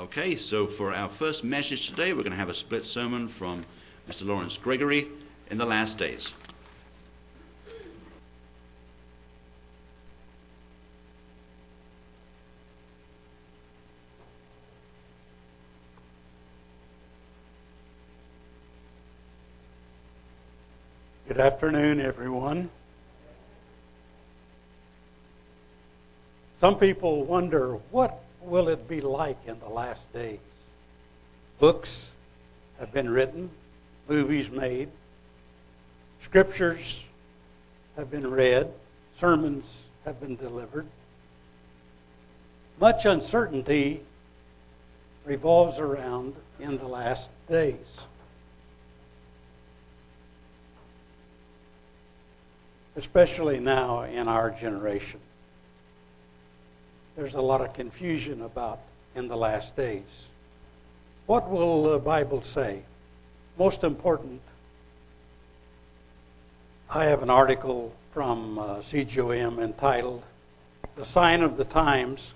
Okay, so for our first message today, we're going to have a split sermon from Mr. Lawrence Gregory in the last days. Good afternoon, everyone. Some people wonder what will it be like in the last days? Books have been written, movies made, scriptures have been read, sermons have been delivered. Much uncertainty revolves around in the last days. Especially now in our generation there's a lot of confusion about in the last days. What will the Bible say? Most important, I have an article from uh, entitled The Sign of the Times,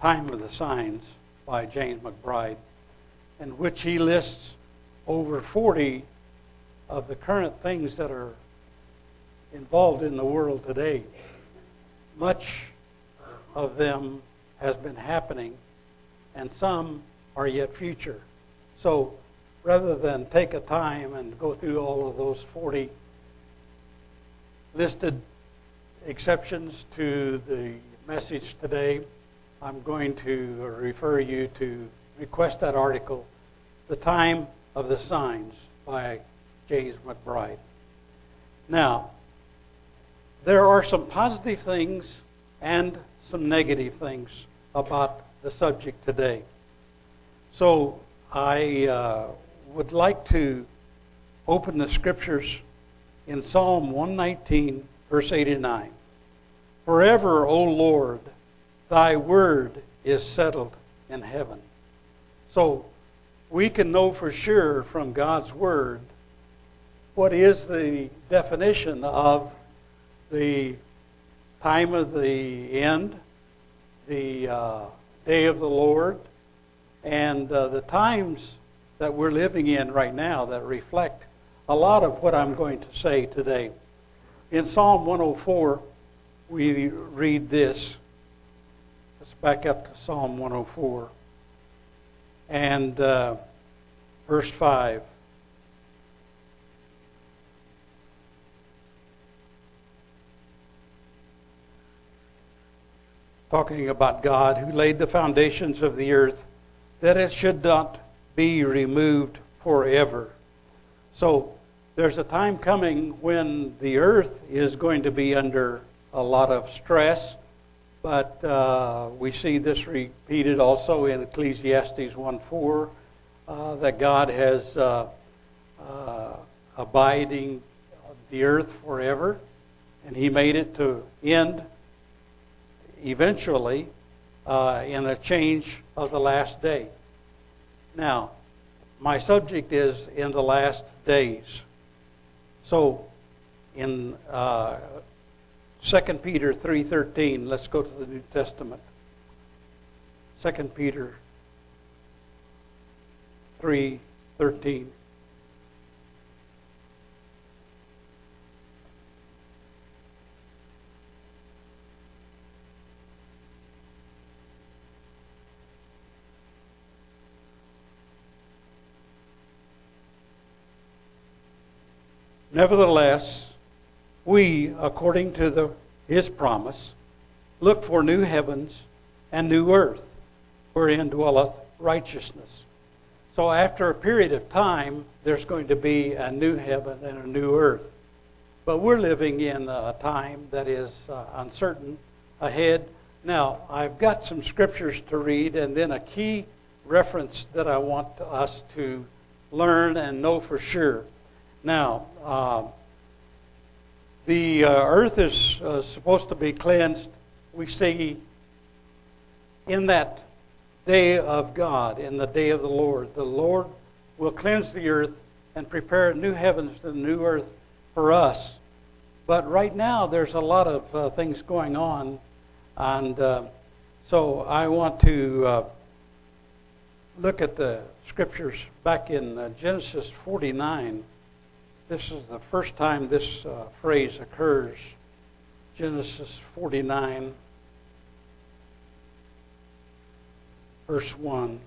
Time of the Signs by James McBride, in which he lists over 40 of the current things that are involved in the world today. Much of them has been happening, and some are yet future. So rather than take a time and go through all of those 40 listed exceptions to the message today, I'm going to refer you to request that article, The Time of the Signs by James McBride. Now, there are some positive things and some negative things about the subject today. So I uh, would like to open the scriptures in Psalm 119, verse 89. Forever, O Lord, thy word is settled in heaven. So we can know for sure from God's word what is the definition of the time of the end, the uh, day of the Lord, and uh, the times that we're living in right now that reflect a lot of what I'm going to say today. In Psalm 104, we read this. Let's back up to Psalm 104 and uh, verse 5. Talking about God who laid the foundations of the earth, that it should not be removed forever. So there's a time coming when the earth is going to be under a lot of stress, but uh, we see this repeated also in Ecclesiastes 1:4 uh, that God has uh, uh, abiding the earth forever, and He made it to end eventually uh, in a change of the last day. Now, my subject is in the last days. So, in uh, 2 Peter 3.13, let's go to the New Testament. 2 Peter 3.13. Nevertheless, we, according to the, his promise, look for new heavens and new earth, wherein dwelleth righteousness. So, after a period of time, there's going to be a new heaven and a new earth. But we're living in a time that is uh, uncertain ahead. Now, I've got some scriptures to read and then a key reference that I want us to learn and know for sure. Now, uh, the uh, earth is uh, supposed to be cleansed. We see in that day of God, in the day of the Lord, the Lord will cleanse the earth and prepare new heavens and new earth for us. But right now, there's a lot of uh, things going on, and uh, so I want to uh, look at the scriptures back in uh, Genesis 49, this is the first time this uh, phrase occurs. Genesis 49, verse 1.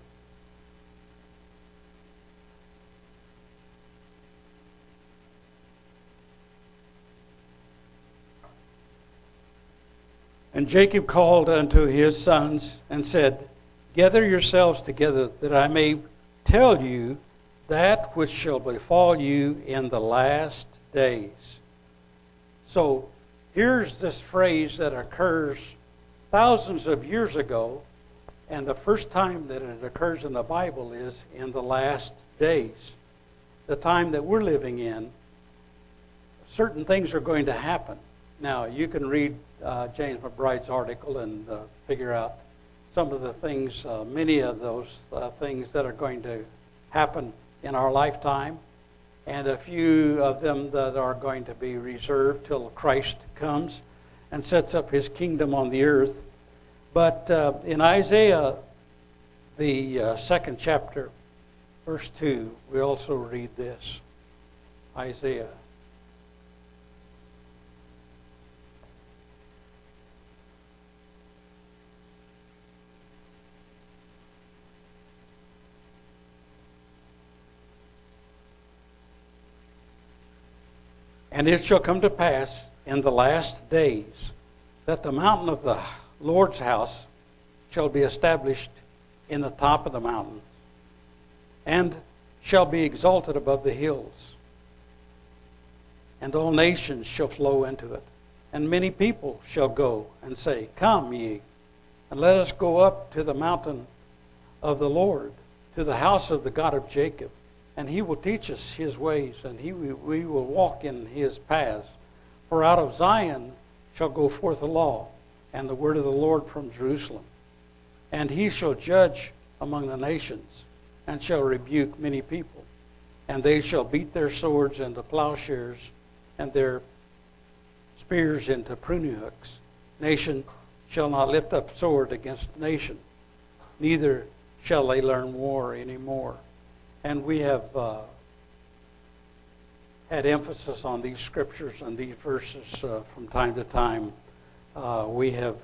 And Jacob called unto his sons and said, Gather yourselves together, that I may tell you that which shall befall you in the last days. So here's this phrase that occurs thousands of years ago, and the first time that it occurs in the Bible is in the last days. The time that we're living in, certain things are going to happen. Now, you can read uh, James McBride's article and uh, figure out some of the things, uh, many of those uh, things that are going to happen in our lifetime, and a few of them that are going to be reserved till Christ comes and sets up his kingdom on the earth. But uh, in Isaiah, the uh, second chapter, verse 2, we also read this Isaiah And it shall come to pass in the last days that the mountain of the Lord's house shall be established in the top of the mountains, and shall be exalted above the hills. And all nations shall flow into it. And many people shall go and say, Come ye, and let us go up to the mountain of the Lord, to the house of the God of Jacob and he will teach us his ways, and he, we will walk in his paths. For out of Zion shall go forth the law, and the word of the Lord from Jerusalem. And he shall judge among the nations, and shall rebuke many people. And they shall beat their swords into plowshares, and their spears into pruning hooks. Nation shall not lift up sword against nation, neither shall they learn war any more. And we have uh, had emphasis on these scriptures and these verses uh, from time to time. Uh, we have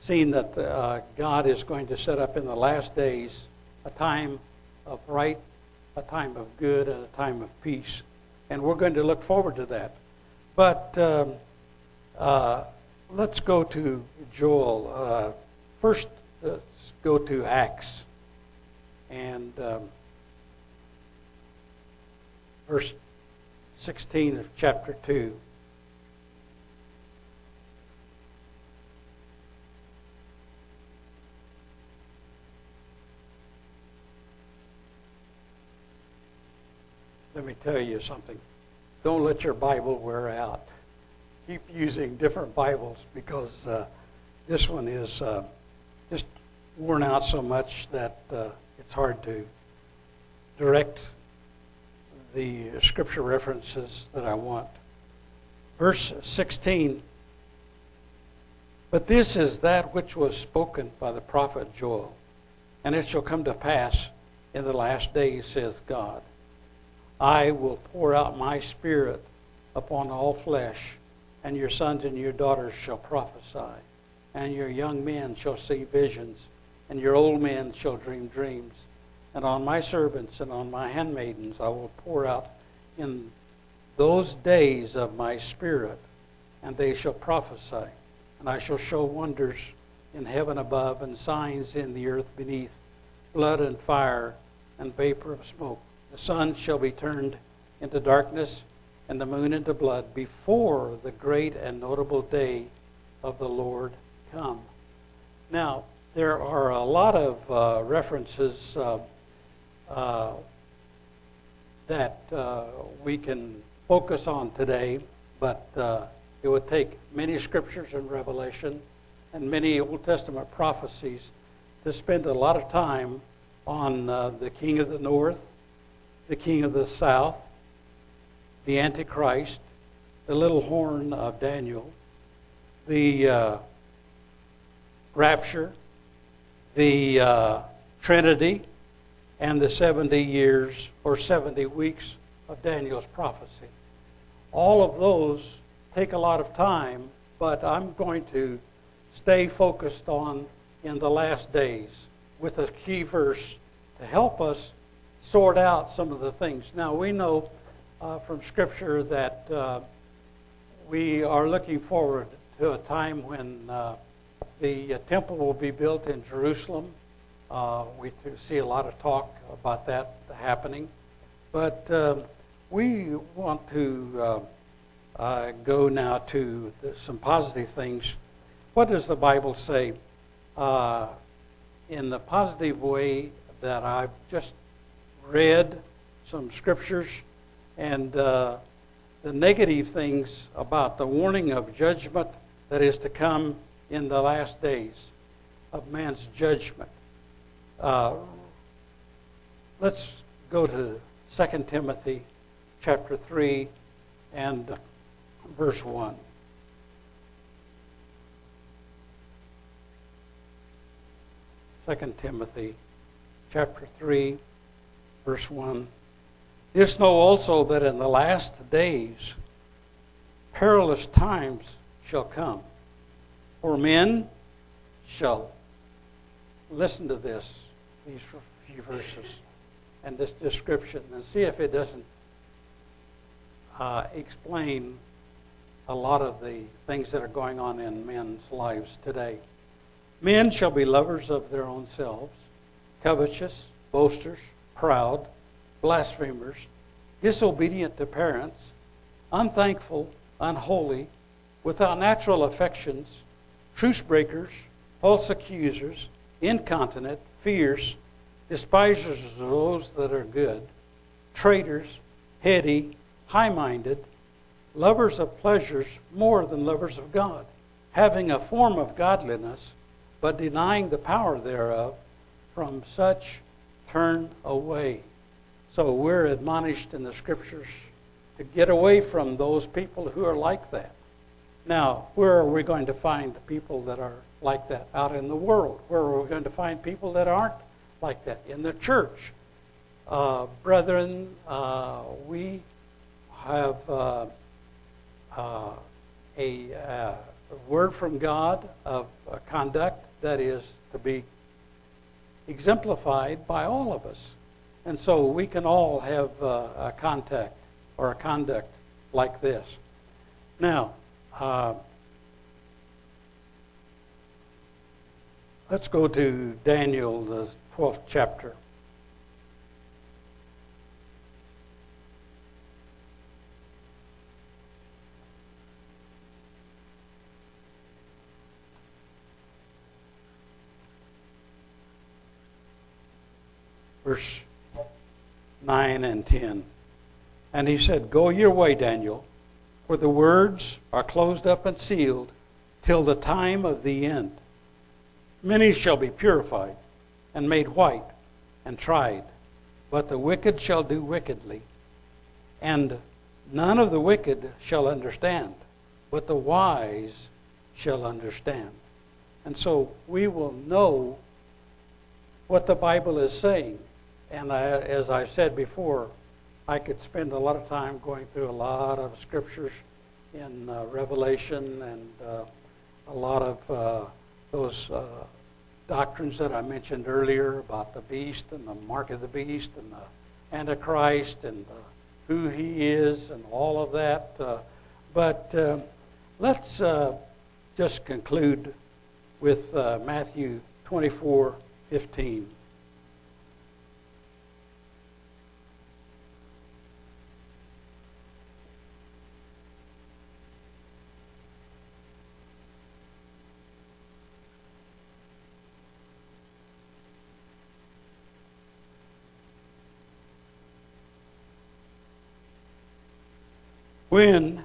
seen that uh, God is going to set up in the last days a time of right, a time of good, and a time of peace. And we're going to look forward to that. But um, uh, let's go to Joel. Uh, first, let's go to Acts. And. Um, verse 16 of chapter 2. Let me tell you something. Don't let your Bible wear out. Keep using different Bibles because uh, this one is uh, just worn out so much that uh, it's hard to direct the scripture references that I want. Verse 16 But this is that which was spoken by the prophet Joel, and it shall come to pass in the last days, says God. I will pour out my spirit upon all flesh, and your sons and your daughters shall prophesy, and your young men shall see visions, and your old men shall dream dreams and on my servants and on my handmaidens I will pour out in those days of my spirit, and they shall prophesy. And I shall show wonders in heaven above and signs in the earth beneath, blood and fire and vapor of smoke. The sun shall be turned into darkness and the moon into blood before the great and notable day of the Lord come. Now, there are a lot of uh, references. Uh, uh, that uh, we can focus on today, but uh, it would take many scriptures in Revelation and many Old Testament prophecies to spend a lot of time on uh, the king of the north, the king of the south, the Antichrist, the little horn of Daniel, the uh, rapture, the Trinity, and the 70 years or 70 weeks of Daniel's prophecy. All of those take a lot of time, but I'm going to stay focused on in the last days with a key verse to help us sort out some of the things. Now, we know uh, from Scripture that uh, we are looking forward to a time when uh, the uh, temple will be built in Jerusalem. Uh, we see a lot of talk about that happening. But um, we want to uh, go now to the, some positive things. What does the Bible say? in the positive way that I've just read some scriptures and uh, the negative things about the warning of judgment that is to come in the last days of man's judgment. Uh, let's go to 2 Timothy chapter 3 and verse 1. Second Timothy chapter 3 verse 1 this know also that in the last days perilous times shall come. For men shall listen to this, these few verses, and this description, and see if it doesn't uh, explain a lot of the things that are going on in men's lives today. Men shall be lovers of their own selves, covetous, boasters, proud blasphemers, disobedient to parents, unthankful, unholy, without natural affections, truce breakers, false accusers, incontinent, fierce, despisers of those that are good, traitors, heady, high minded, lovers of pleasures more than lovers of God, having a form of godliness, but denying the power thereof, from such turn away. So we're admonished in the scriptures to get away from those people who are like that. Now, where are we going to find people that are like that out in the world? Where are we going to find people that aren't like that? In the church. Uh, brethren, uh, we have uh, uh a, uh, word from God of conduct that is to be exemplified by all of us. And so we can all have uh, a contact or a conduct like this. Now, let's go to Daniel, the 12th chapter. Verse 9 and 10. And he said, Go your way, Daniel, for the words are closed up and sealed till the time of the end. Many shall be purified and made white and tried, but the wicked shall do wickedly. And none of the wicked shall understand, but the wise shall understand. And so we will know what the Bible is saying and I, as I said before, I could spend a lot of time going through a lot of scriptures in uh, Revelation and uh, a lot of uh, those uh, doctrines that I mentioned earlier about the beast and the mark of the beast and the Antichrist and uh, who he is and all of that. Uh, but let's just conclude with Matthew 24 15. When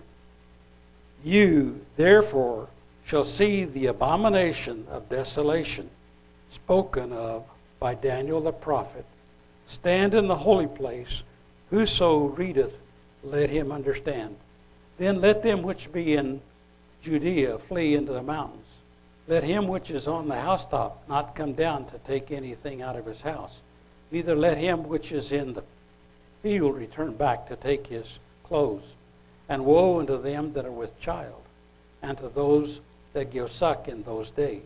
you, therefore, shall see the abomination of desolation spoken of by Daniel the prophet, stand in the holy place, whoso readeth, let him understand. Then let them which be in Judea flee into the mountains. Let him which is on the housetop not come down to take anything out of his house. neither let him which is in the field return back to take his clothes. And woe unto them that are with child, and to those that give suck in those days.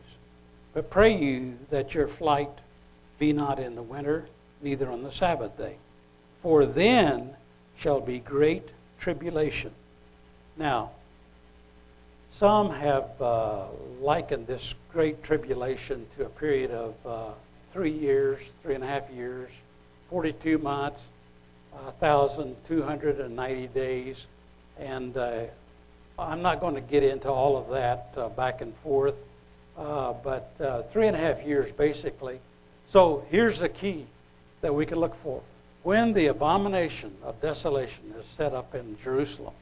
But pray you that your flight be not in the winter, neither on the Sabbath day. For then shall be great tribulation. Now, some have uh, likened this great tribulation to a period of uh, three years, three and a half years, 42 months, 1,290 days. And uh, I'm not going to get into all of that uh, back and forth, uh, but uh, three and a half years basically. So here's the key that we can look for. When the abomination of desolation is set up in Jerusalem.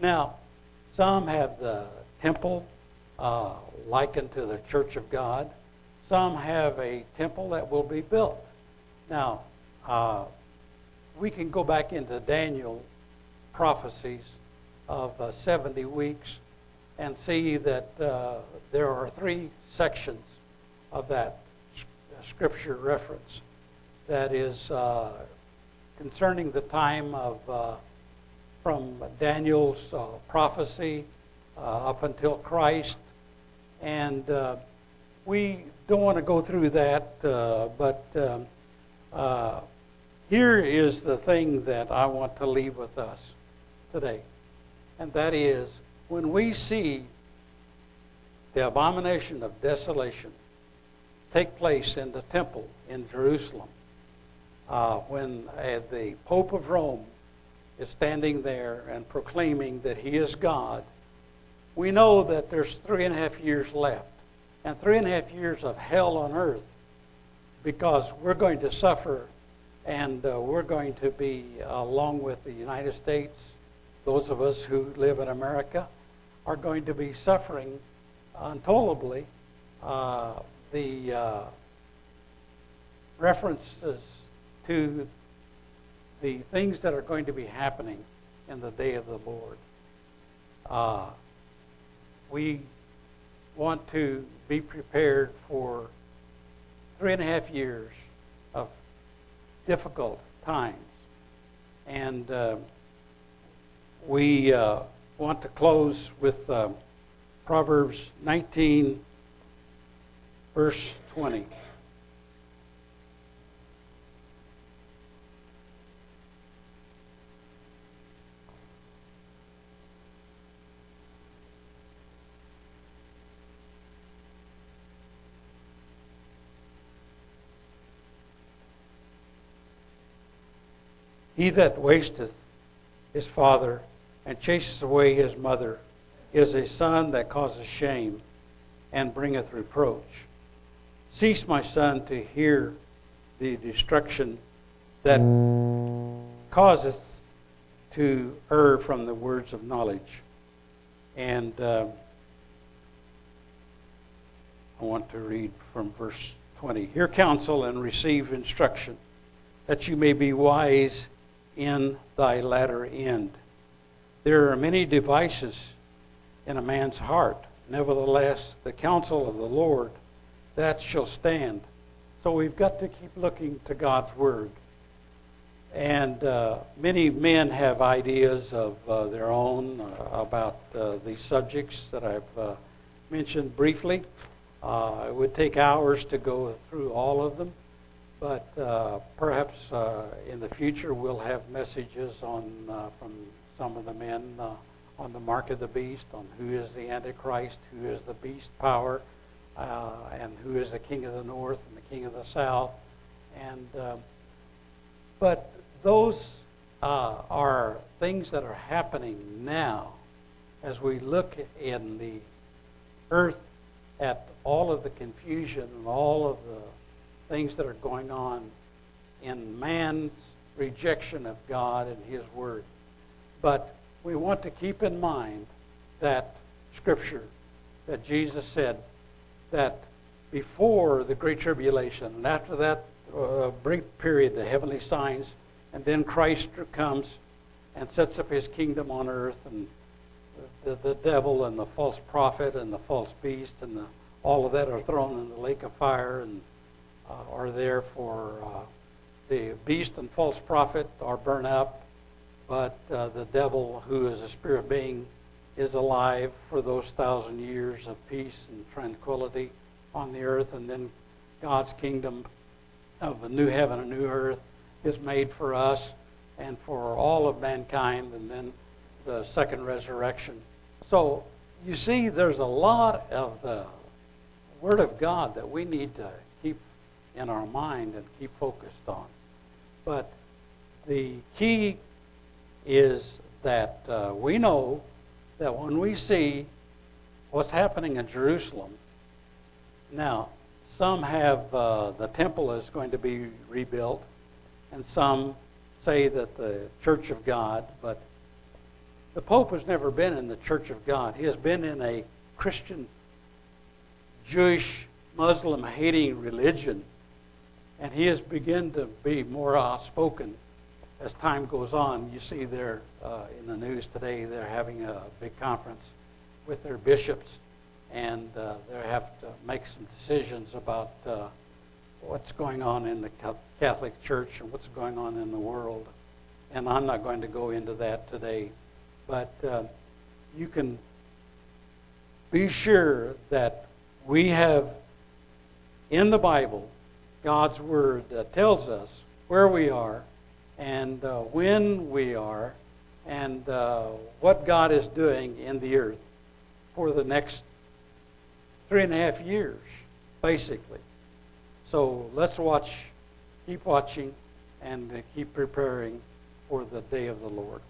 Now, some have the temple uh, likened to the church of God. Some have a temple that will be built. Now, uh, we can go back into Daniel prophecies of uh, 70 weeks and see that uh, there are three sections of that scripture reference that is uh, concerning the time of uh, from Daniel's uh, prophecy uh, up until Christ. And we don't want to go through that, but um, here is the thing that I want to leave with us today. And that is when we see the abomination of desolation take place in the temple in Jerusalem, uh, when uh, the Pope of Rome is standing there and proclaiming that he is God, we know that there's three and a half years left, and three and a half years of hell on earth because we're going to suffer and uh, we're going to be, along with the United States, those of us who live in America, are going to be suffering untolerably uh, the uh, references to the things that are going to be happening in the day of the Lord. Uh, we want to be prepared for three and a half years of difficult times. And uh, we uh, want to close with uh, Proverbs 19, verse 20. He that wasteth his father and chaseth away his mother is a son that causeth shame and bringeth reproach. Cease, my son, to hear the destruction that causeth to err from the words of knowledge. And uh, I want to read from verse 20. Hear counsel and receive instruction, that you may be wise in thy latter end. There are many devices in a man's heart. Nevertheless, the counsel of the Lord, that shall stand. So we've got to keep looking to God's Word. And uh, many men have ideas of uh, their own uh, about uh, these subjects that I've uh, mentioned briefly. Uh, it would take hours to go through all of them. But perhaps in the future we'll have messages on from some of the men uh, on the mark of the beast, on who is the Antichrist, who is the beast power, uh, and who is the king of the north and the king of the south. And uh, but those are things that are happening now as we look in the earth at all of the confusion and all of the things that are going on in man's rejection of God and His Word. But we want to keep in mind that scripture that Jesus said that before the Great Tribulation and after that uh, brief period, the heavenly signs, and then Christ comes and sets up His kingdom on earth, and the, the devil and the false prophet and the false beast and the, all of that are thrown in the lake of fire and uh, are there for uh, the beast and false prophet are burned up, but uh, the devil, who is a spirit being, is alive for those thousand years of peace and tranquility on the earth, and then God's kingdom of a new heaven a new earth is made for us and for all of mankind, and then the second resurrection. So you see, there's a lot of the Word of God that we need to keep in our mind and keep focused on. But the key is that uh, we know that when we see what's happening in Jerusalem, now, some have uh, the temple is going to be rebuilt, and some say that the Church of God, but the Pope has never been in the Church of God. He has been in a Christian, Jewish, Muslim hating religion, and he has begun to be more outspoken as time goes on. You see there uh, in the news today, they're having a big conference with their bishops, and uh, they have to make some decisions about uh, what's going on in the Catholic Church and what's going on in the world. And I'm not going to go into that today. But uh, you can be sure that we have in the Bible God's Word that tells us where we are and uh, when we are and uh, what God is doing in the earth for the next three and a half years, basically. So let's watch, keep watching, and uh, keep preparing for the day of the Lord.